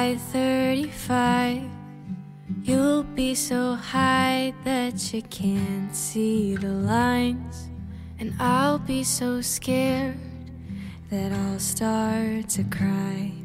by 35 You'll be so high that you can't see the lines. And I'll be so scared that I'll start to cry.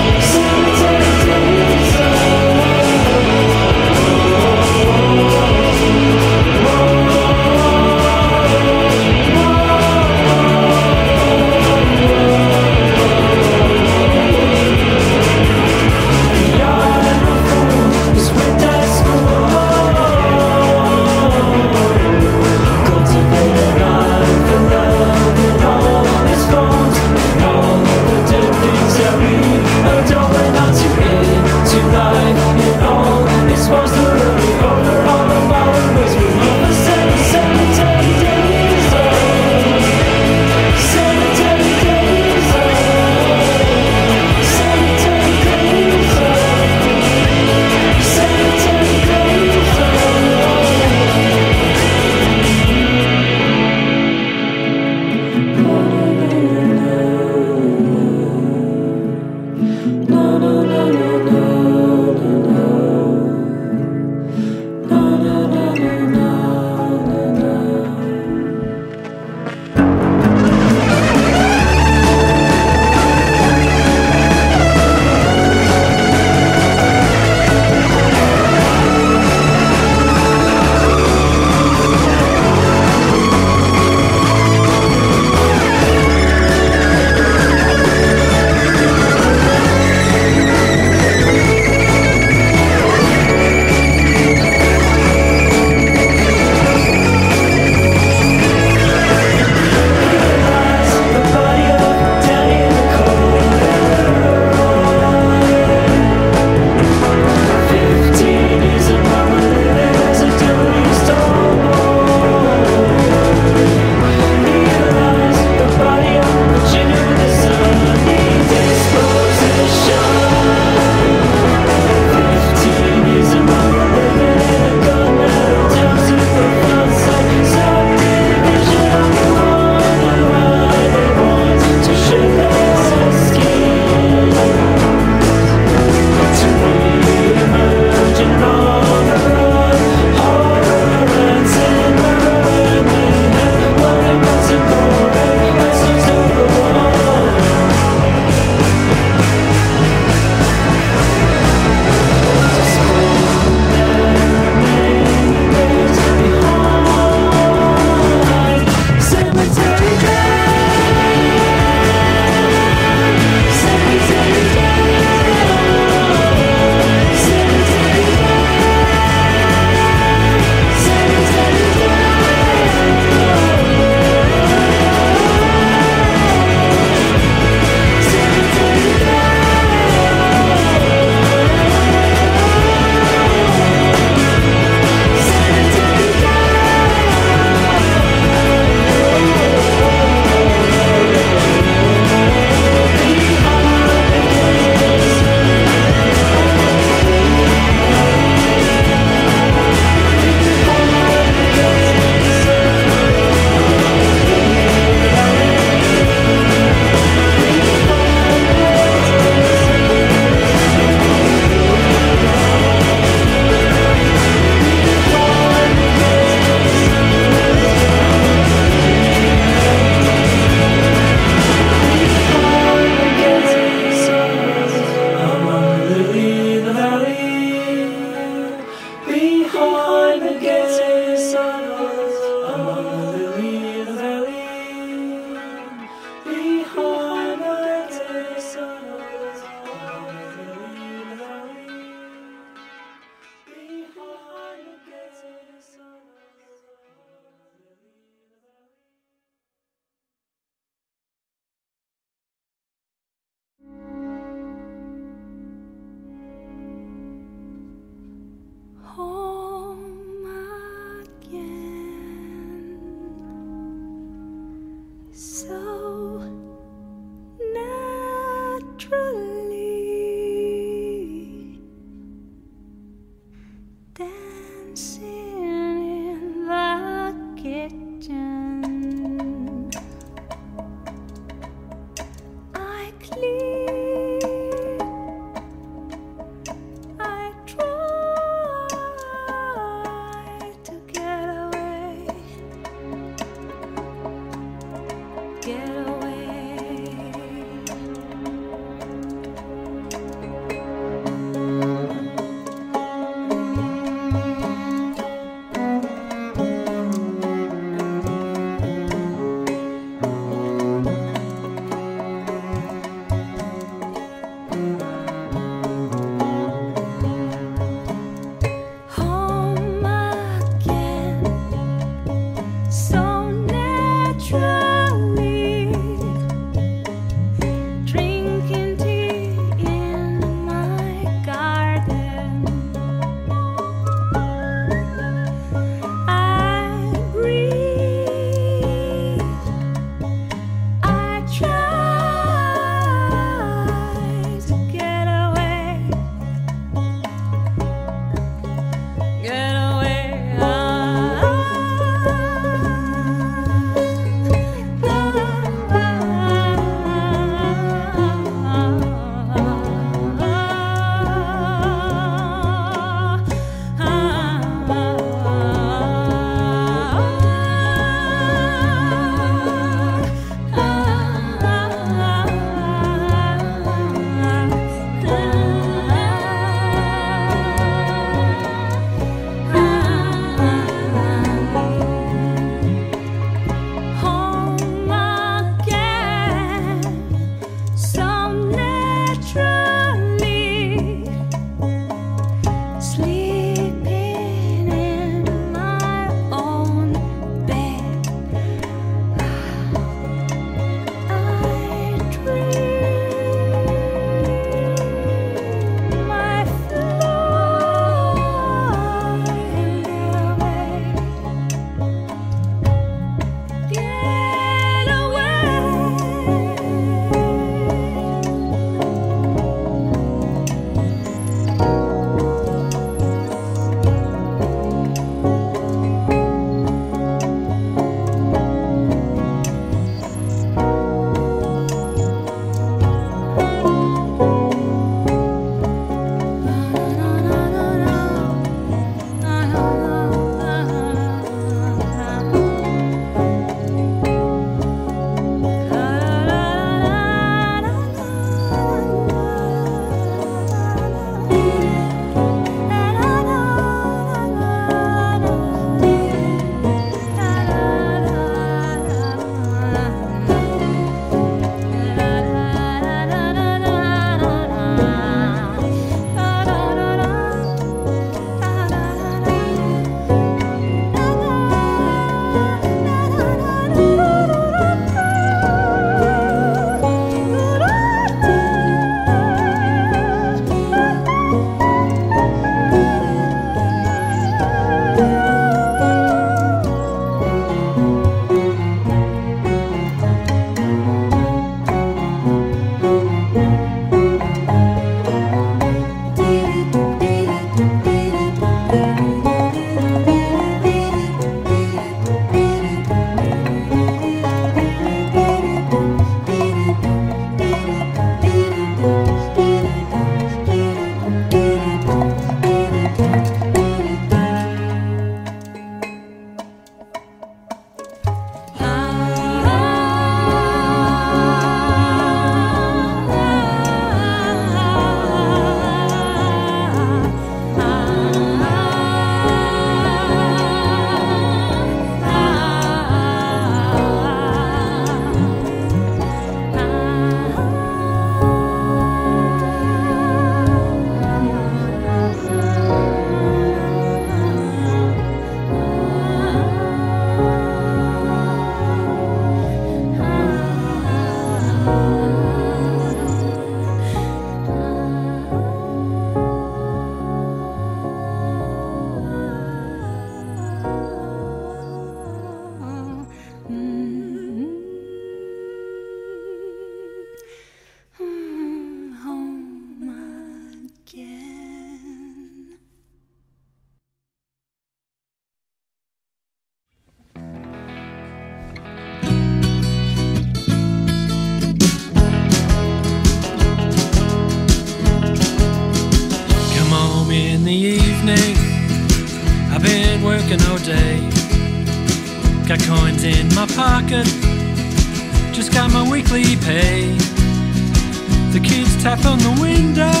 Tap on the window.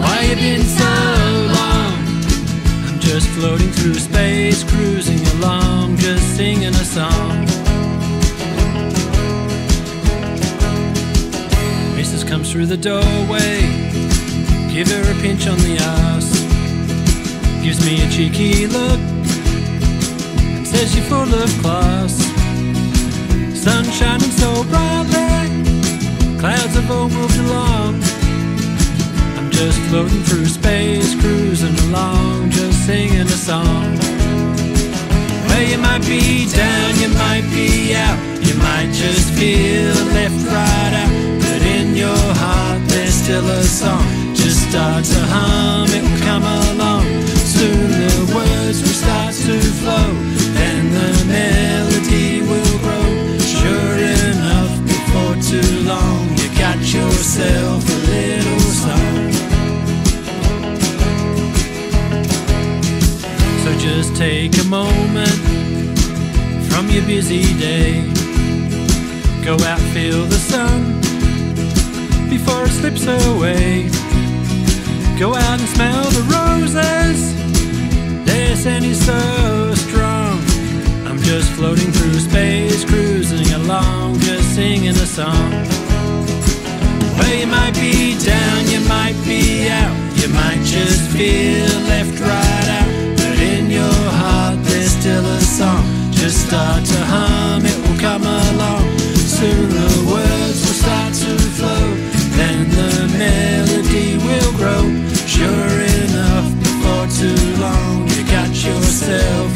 Why you been so long? I'm just floating through space, cruising along, just singing a song. Mrs. comes through the doorway, give her a pinch on the ass. Gives me a cheeky look and says you're full of class. Sun shining so brightly, clouds have all moved along. I'm just floating through space, cruising along, just singing a song. Well, you might be down, you might be out, you might just feel left right out. But in your heart, there's still a song. Just start to hum, it will come along. Soon the words will start to flow, then the melody too long, you got yourself a little song. So just take a moment from your busy day. Go out, feel the sun before it slips away. Go out and smell the roses. Their scent is so strong. I'm just floating through space, cruising along, just singing a song. Well, you might be down, you might be out, you might just feel left right out. But in your heart, there's still a song. Just start to hum, it will come along. Soon the words will start to flow, then the melody will grow. Sure enough, before too long, you got yourself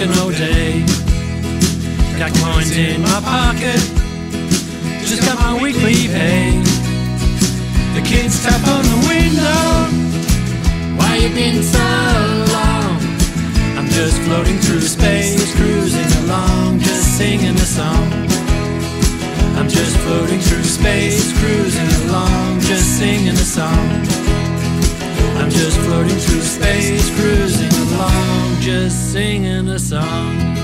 working all day. Got coins in my pocket. Just got my weekly pay. The kids tap on the window. Why you been so long? I'm just floating through space, cruising along, just singing a song. I'm just floating through space, cruising along, just singing a song. I'm just floating through space, cruising along, just singing a song.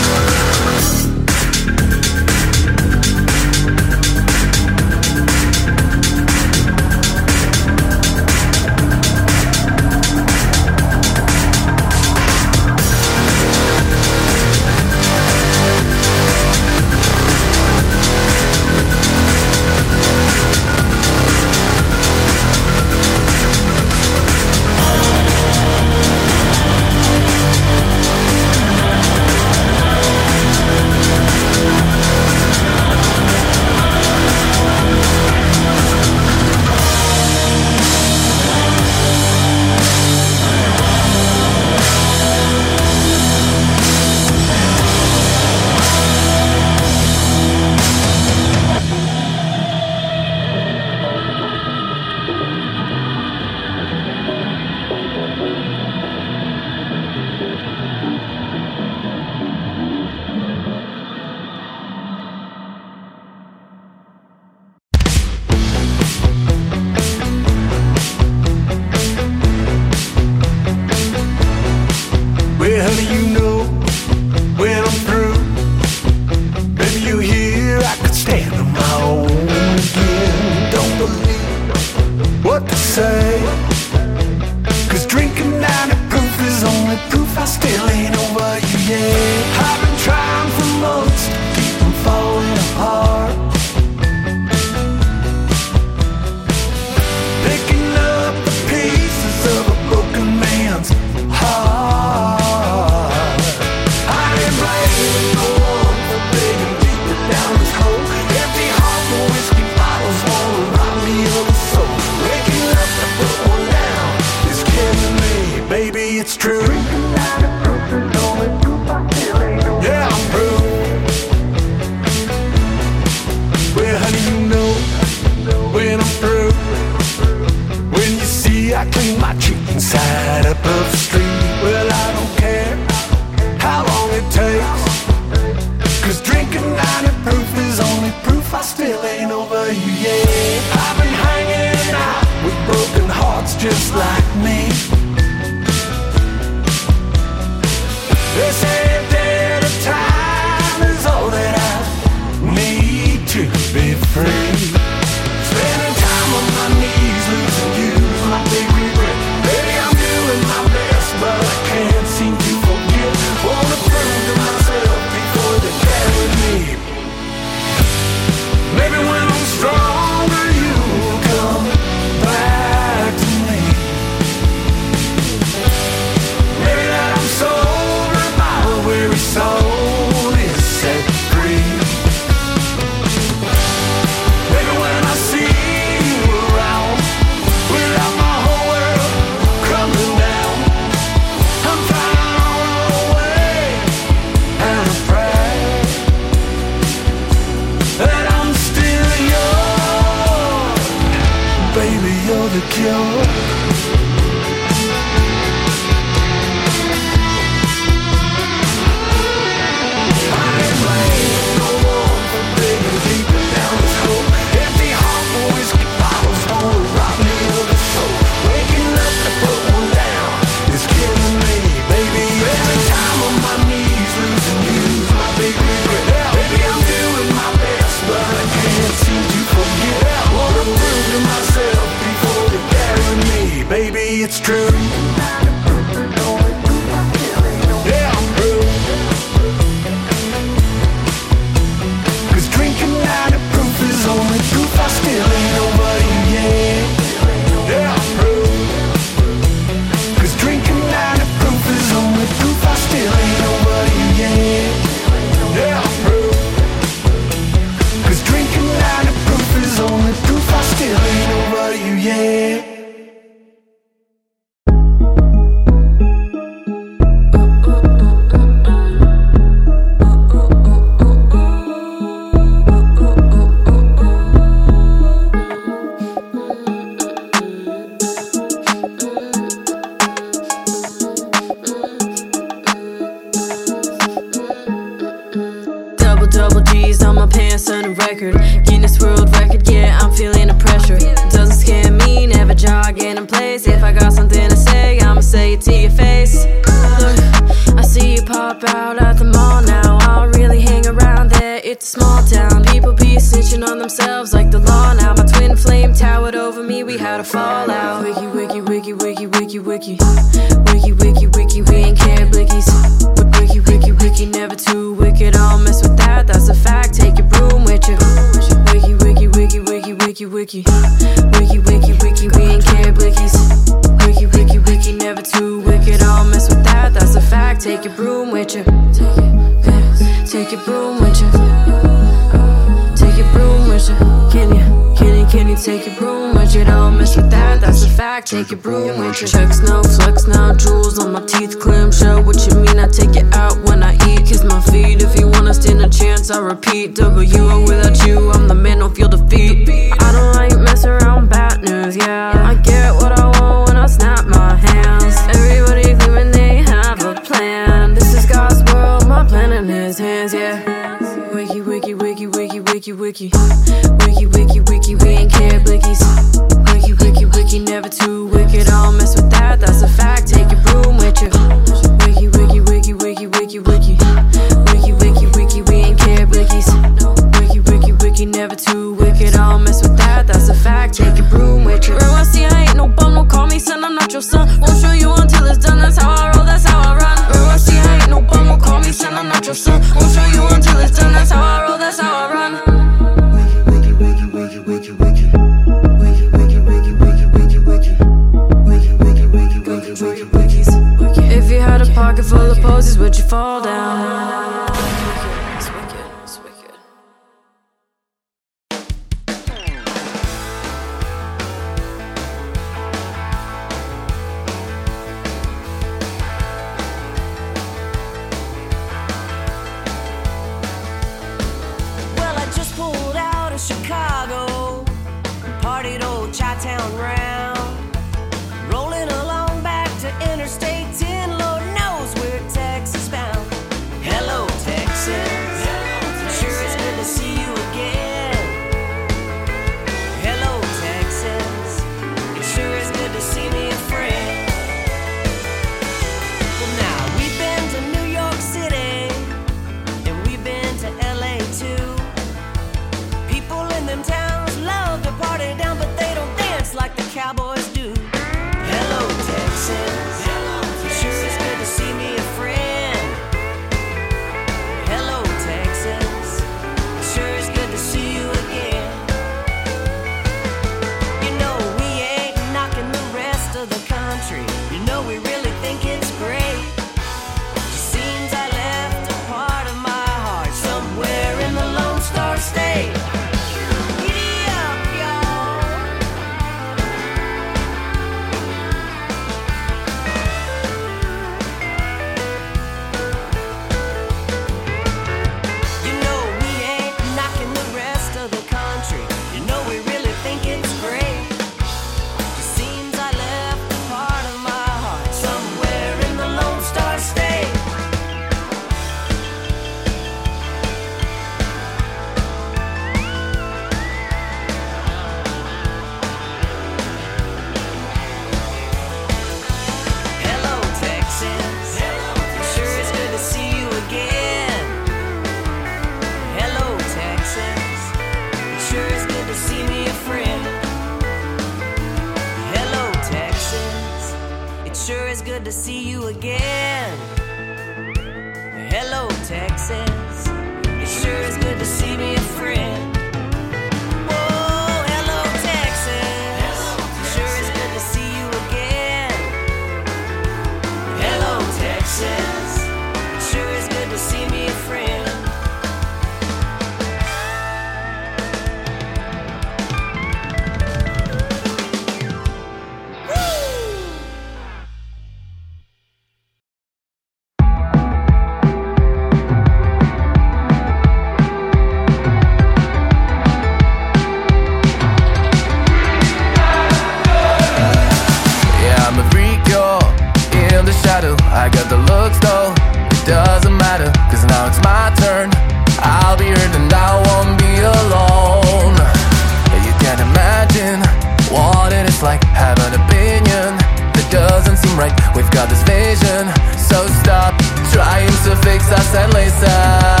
this vision. So stop trying to fix us and listen.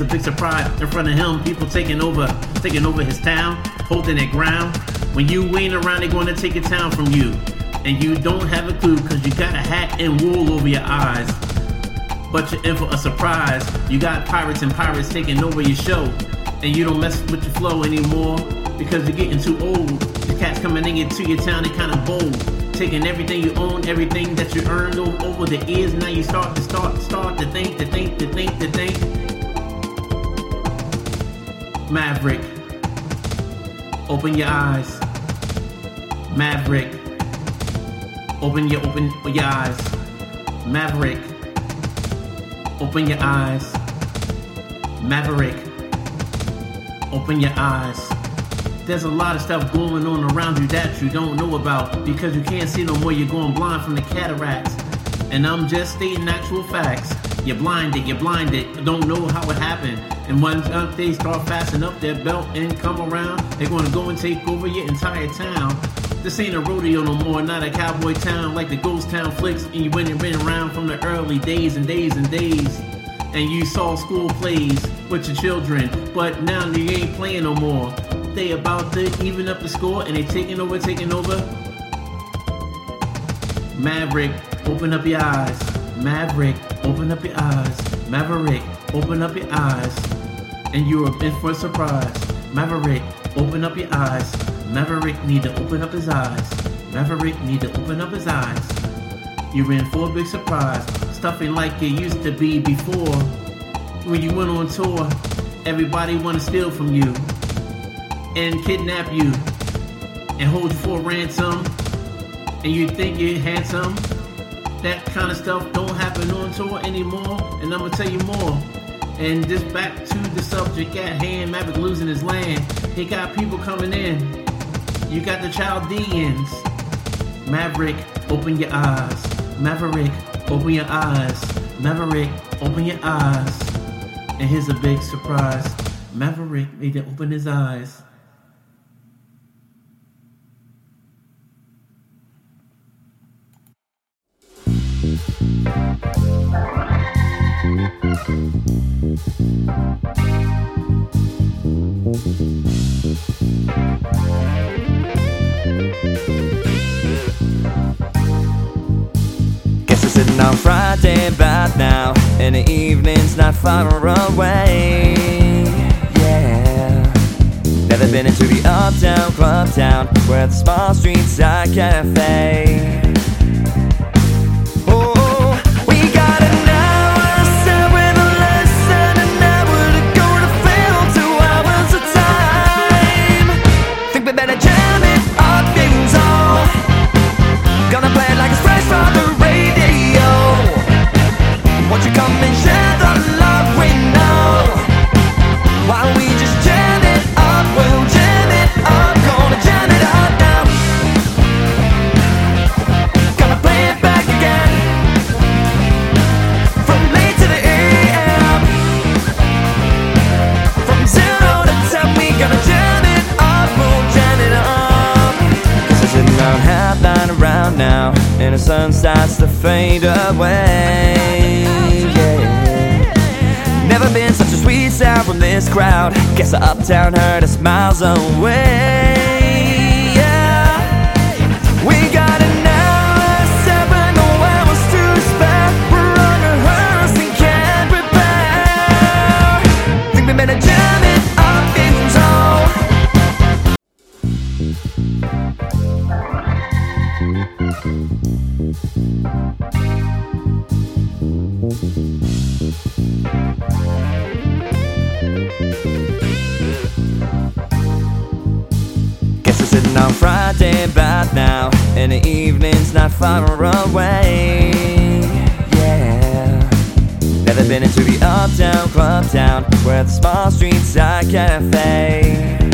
a big surprise in front of him. People taking over, taking over his town, holding their ground. When you ain't around, they're going to take a town from you, and you don't have a clue because you got a hat and wool over your eyes. But you're in for a surprise. You got pirates and pirates taking over your show, and you don't mess with your flow anymore because you're getting too old. The cats coming in into your town, they kind of bold taking everything you own, everything that you earned over the years. Now you start to start, start to think, to think, to think, to think. Maverick, open your eyes. Maverick, open your open your eyes. Maverick, open your eyes. Maverick, open your eyes. There's a lot of stuff going on around you that you don't know about because you can't see no more. You're going blind from the cataracts. And I'm just stating actual facts. You're blinded, you're blinded, don't know how it happened. And once uh, they start fastening up their belt and come around, they're gonna go and take over your entire town. This ain't a rodeo no more, not a cowboy town like the ghost town flicks. And you went and ran around from the early days and days and days. And you saw school plays with your children, but now you ain't playing no more. They about to even up the score and they taking over, taking over. Maverick, open up your eyes. Maverick, open up your eyes. Maverick, open up your eyes. And you are in for a surprise. Maverick, open up your eyes. Maverick need to open up his eyes. Maverick need to open up his eyes. You're in for a big surprise. Stuff ain't like it used to be before. When you went on tour, everybody wanna steal from you and kidnap you and hold you for ransom and you think you're handsome. That kind of stuff don't happen on tour anymore, and I'm gonna tell you more. And just back to the subject at hand, Maverick losing his land. He got people coming in. You got the Chaldeans. Maverick, open your eyes. Maverick, open your eyes. Maverick, open your eyes. And here's a big surprise. Maverick made to open his eyes. Guess we're sitting on Friday about now, and the evening's not far away. Yeah. Never been into the uptown club town where the small street side cafe. Now, and the sun starts to fade away. Yeah. Never been such a sweet sound from this crowd. Guess the uptown heard us miles away. And the evening's not far away. Yeah. Never been into the uptown club town where the small streets are cafe.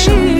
Teach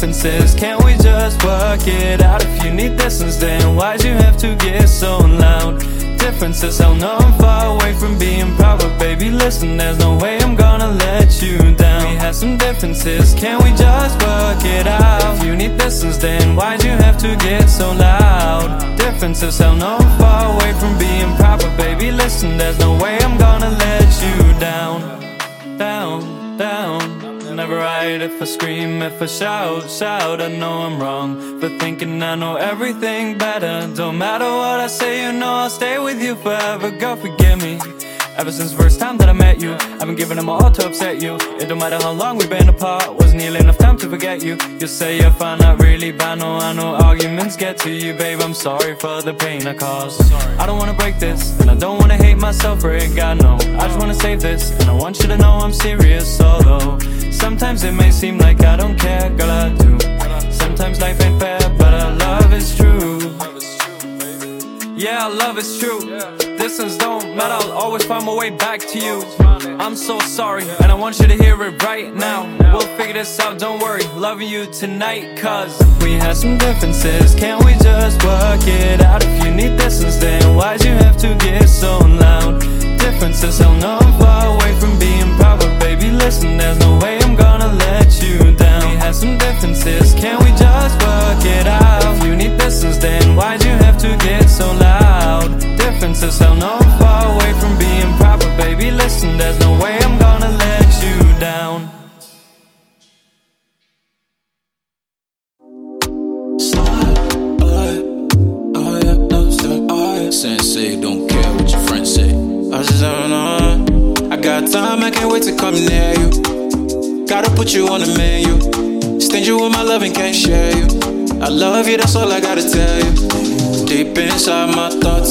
differences, can't we just work it out? If you need distance, then why'd you have to get so loud? Differences, hell no, I'm far away from being But baby, listen, there's no way I'm gonna let you down We had some differences, can't we just work it out? If you need distance, then why'd you have to get so loud? Differences, hell no, I'm far away from being But baby, listen, there's no way I'm gonna let you down Down, down Never right if I scream, if I shout, shout. I know I'm wrong for thinking I know everything better. Don't matter what I say, you know I'll stay with you forever. Girl, forgive me Ever since the first time that I met you I've been giving them all to upset you. It don't matter how long we've been apart Wasn't nearly enough time to forget you. You say you're fine, not really bad No, I know arguments get to you, babe. I'm sorry for the pain I caused. I don't wanna break this And I don't wanna hate myself for it, God no. I just wanna save this And I want you to know I'm serious Although Sometimes it may seem like I don't care, girl I do. Sometimes life ain't fair, but our love is true yeah, love is true. Distance don't matter, I'll always find my way back to you. I'm so sorry, and I want you to hear it right now. We'll figure this out, don't worry. Loving you tonight, cause we had some differences. Can't we just work it out? If you need distance, then why'd you have to get so loud? Differences, hell no, I'm far away from being proud. But baby, listen, there's no way I'm gonna let you down. Had some differences, can't we just work it out? If you need distance, then why'd you have to get so loud? Differences, hell no, far away from being proper, baby, listen, there's no way I'm gonna let you down. Sensei, don't care what your friends say. I just don't know. I got time, I can't wait to come near you. Gotta put you on the menu. Stingy with my love and can't share you. I love you, that's all I gotta tell you. Deep inside my thoughts,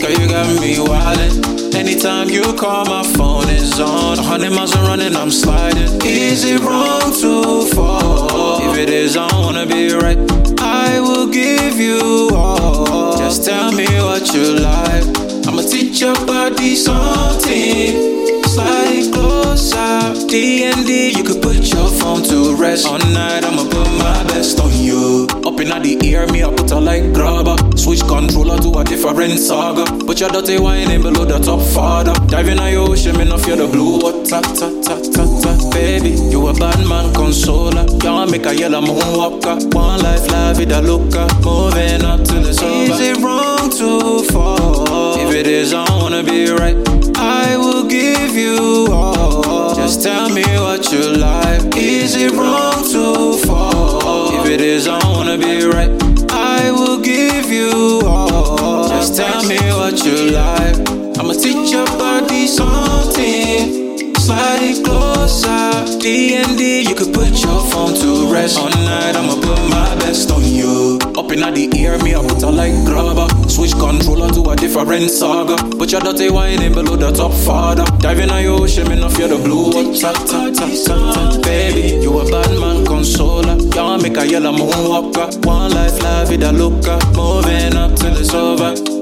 girl, you got me wildin'. Anytime you call, my phone is on. A hundred miles are running, I'm sliding. Is it wrong to fall? If it is, I wanna be right. I will give you all. Just tell me what you like. I'ma teach your body something. Slide closer. D and D, you could put your phone to rest. All night, I'ma put my best on you. Up in the ear, me I put her like grabber. Switch controller to a different saga. Put your dirty wine in below the top father. Dive in the ocean, me no fear the blue water. Ta ta ta ta ta. Baby, you a bad man consoler. Can't make a yellow moonwalker. One life, life with a looker. Moving up to the sober. Is it wrong to fall? If it is, I wanna be right. I will give you all. Just tell me what you like. Is it wrong to fall? If it is, I wanna be right. I will give you all. Just tell me what you like. I'ma teach your body something somebody closer. D and D, you could put your phone to rest. All night, I'ma put my best on you. Up in the ear, me up to like grabber. Switch controller to a different saga. But your dirty wine in below the top father. Diving on your ocean, me off you the blue water. Tap, tap, tap, Baby, you a bad man consoler. Y'all make a yellow moonwalker. One life, la look up. Moving up till it's over.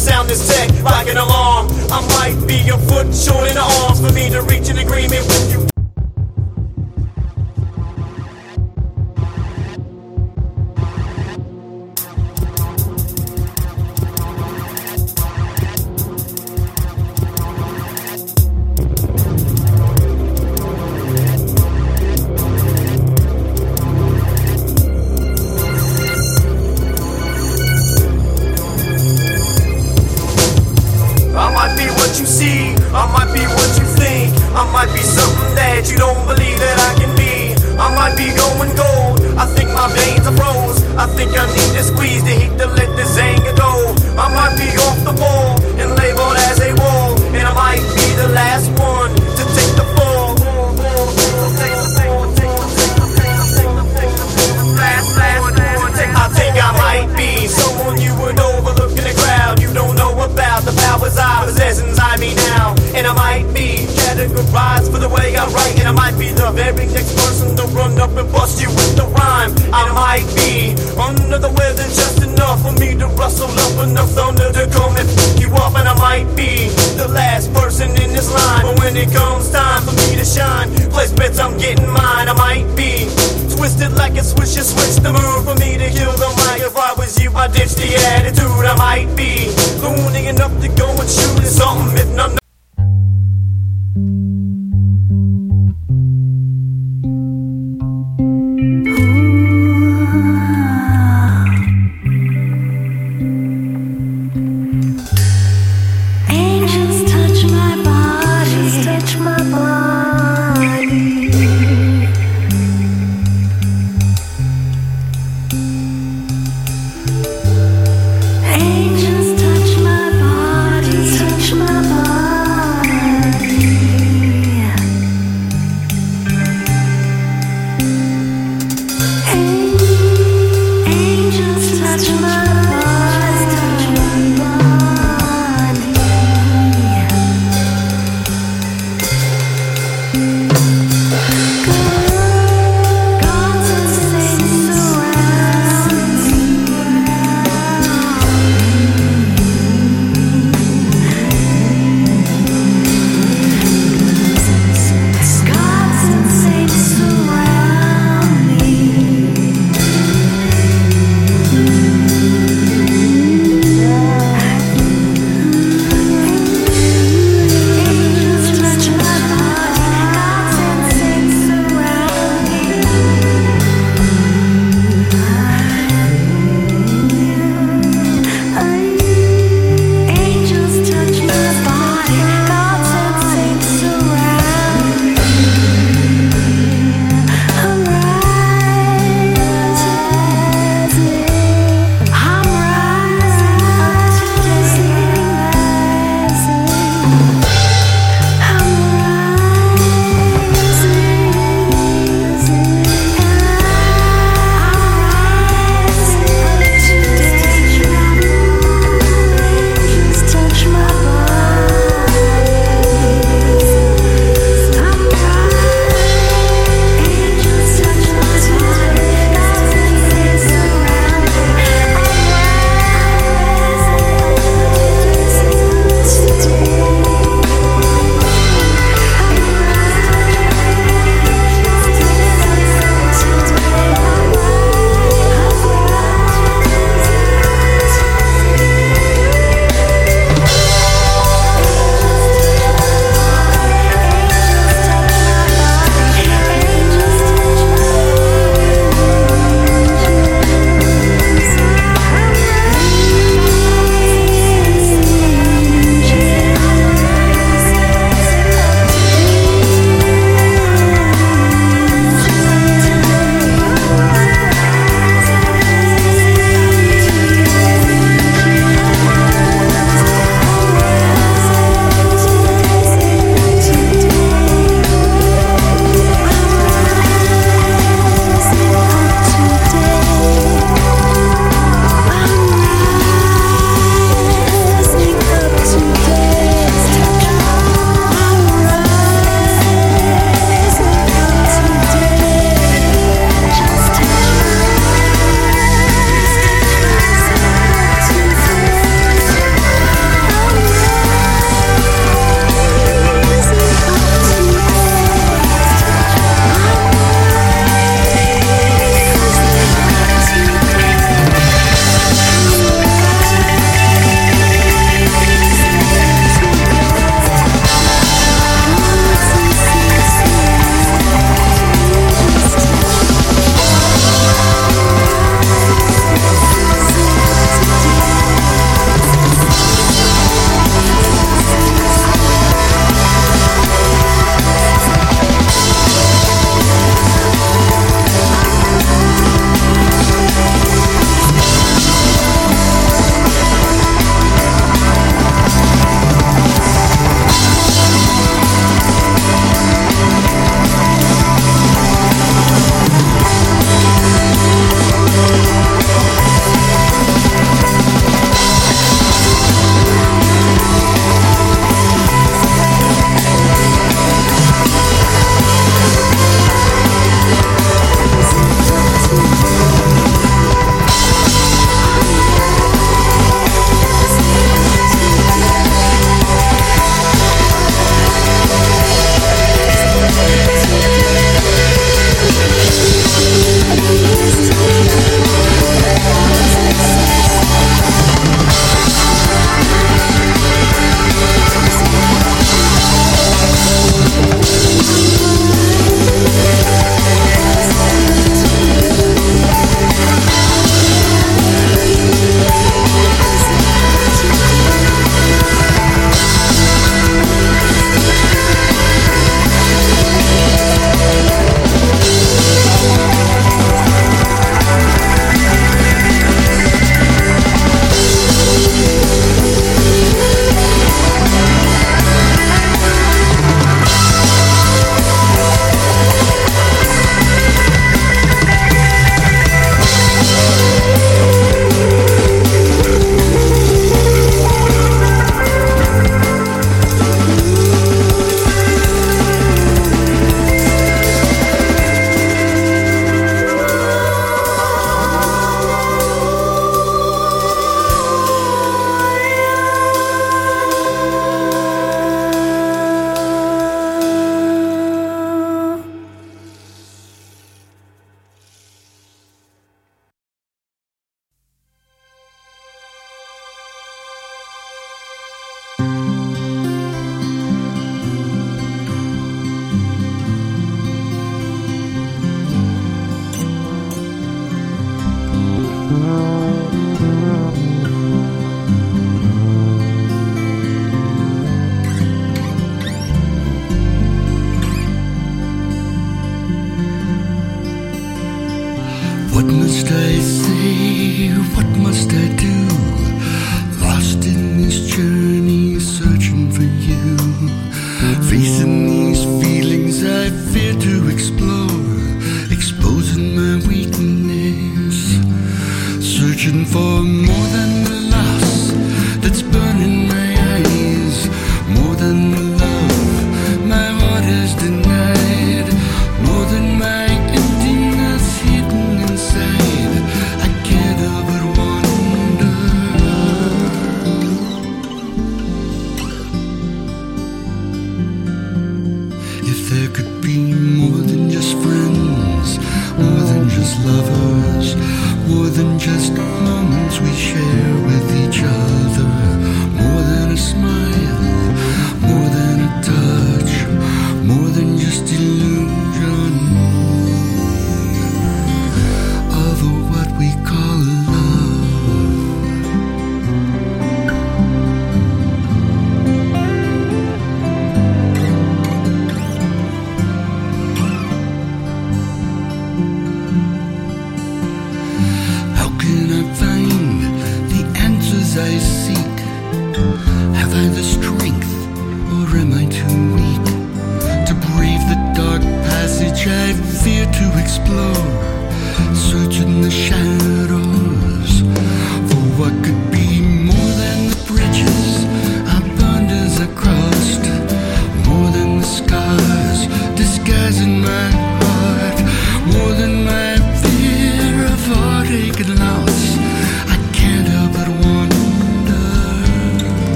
sound is tech, rocking along. I might be a foot short in the arms for me to reach an agreement with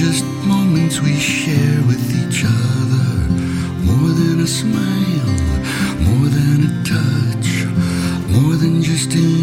just moments we share with each other. More than a smile, more than a touch, more than just in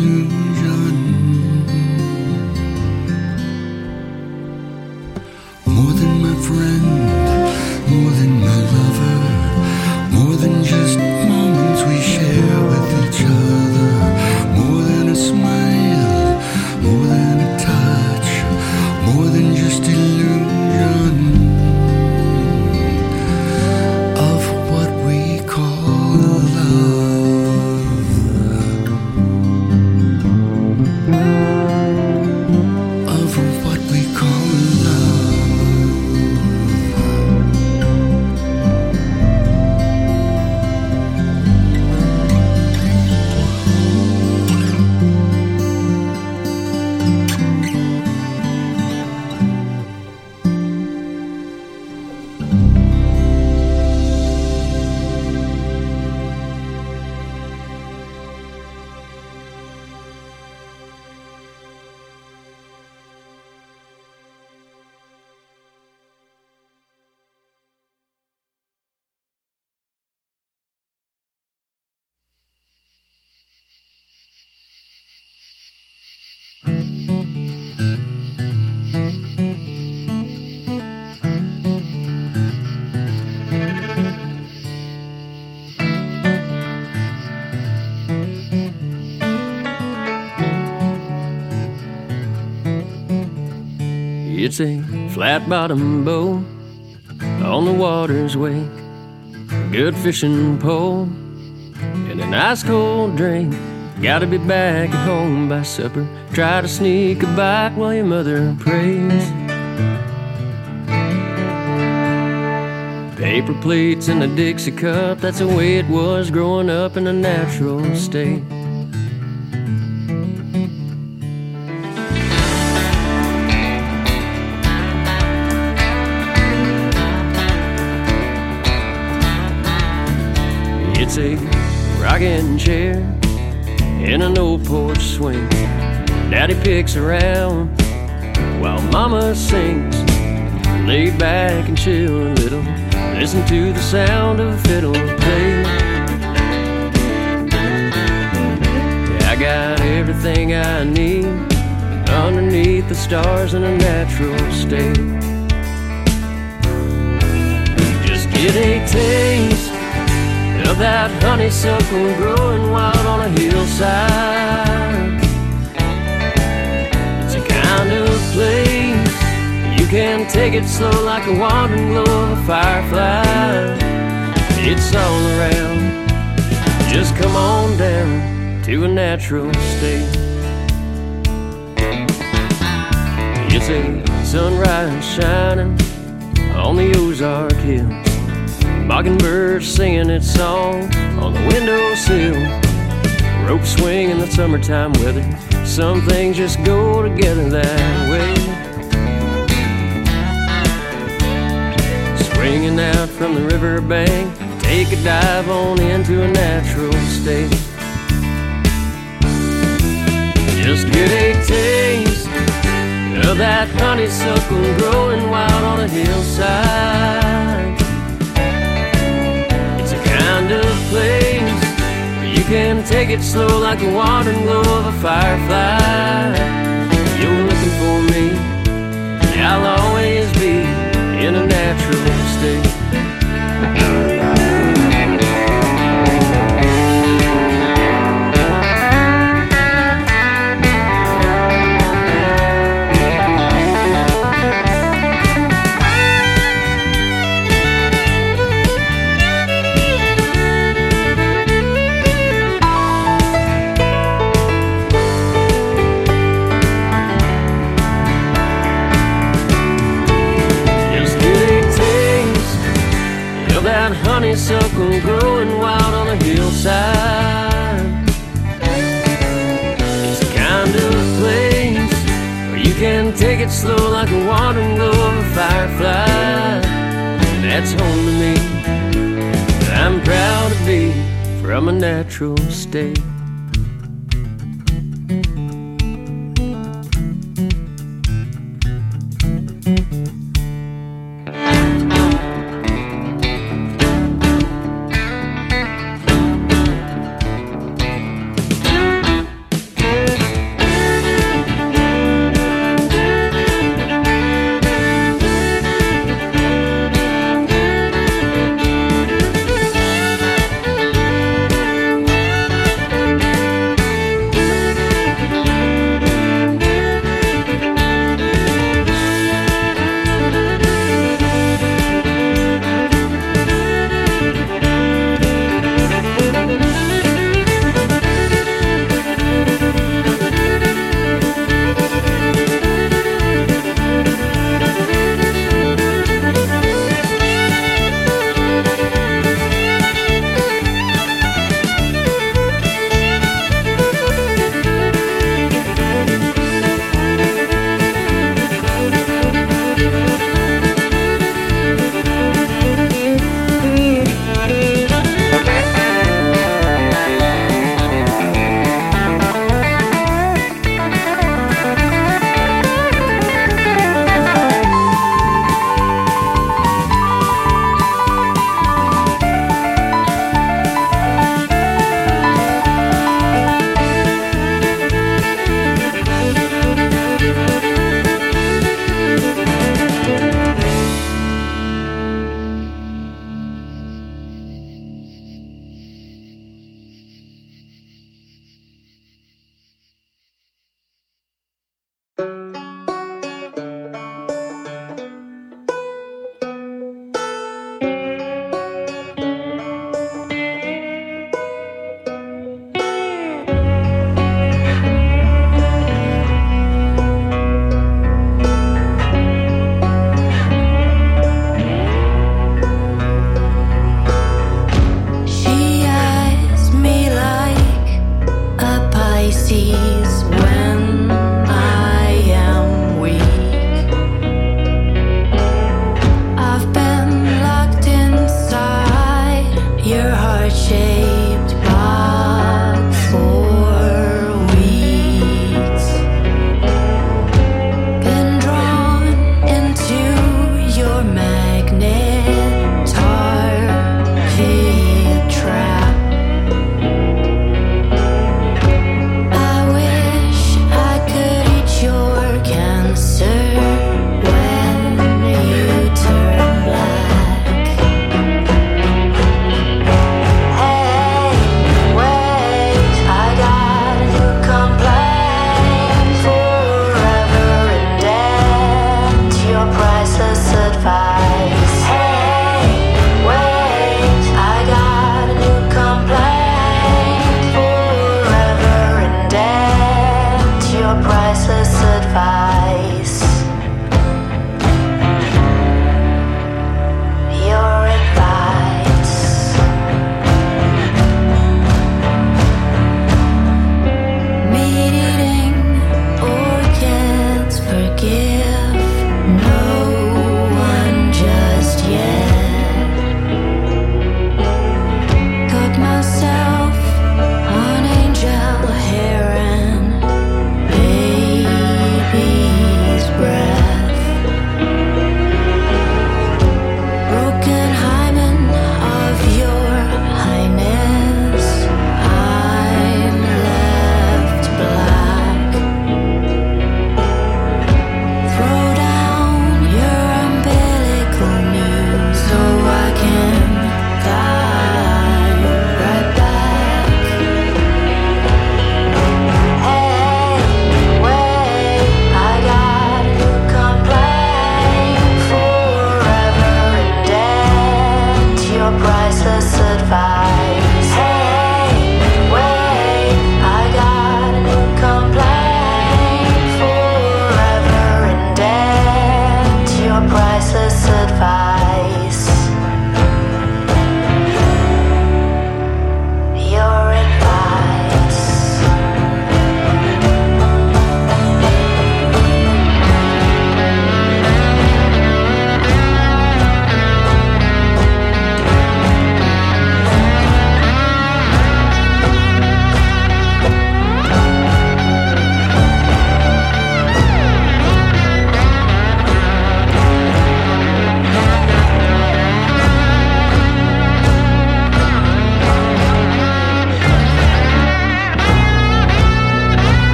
It's a flat bottom boat on the water's wake, a good fishing pole, and an ice cold drink. Gotta be back at home by supper. Try to sneak a bite while your mother prays. Paper plates and a Dixie cup, that's the way it was growing up in a natural state. Rocking chair in an old porch swing. Daddy picks around while Mama sings. Lay back and chill a little, listen to the sound of fiddle play. I got everything I need underneath the stars in a natural state. Just get a taste of that honeysuckle growing wild on a hillside. It's a kind of place you can take it slow like a wandering glow of a firefly. It's all around. Just come on down to a natural state. It's a sunrise shining on the Ozark Hills. Mockingbird singing its song on the windowsill. Rope swing in the summertime weather. Some things just go together that way. Swinging out from the riverbank, take a dive on into a natural state. Just get a taste of that honeysuckle growing wild take it slow like a wandering glow of a firefly. Slow like a wandering a firefly. That's home to me. I'm proud to be from a natural state.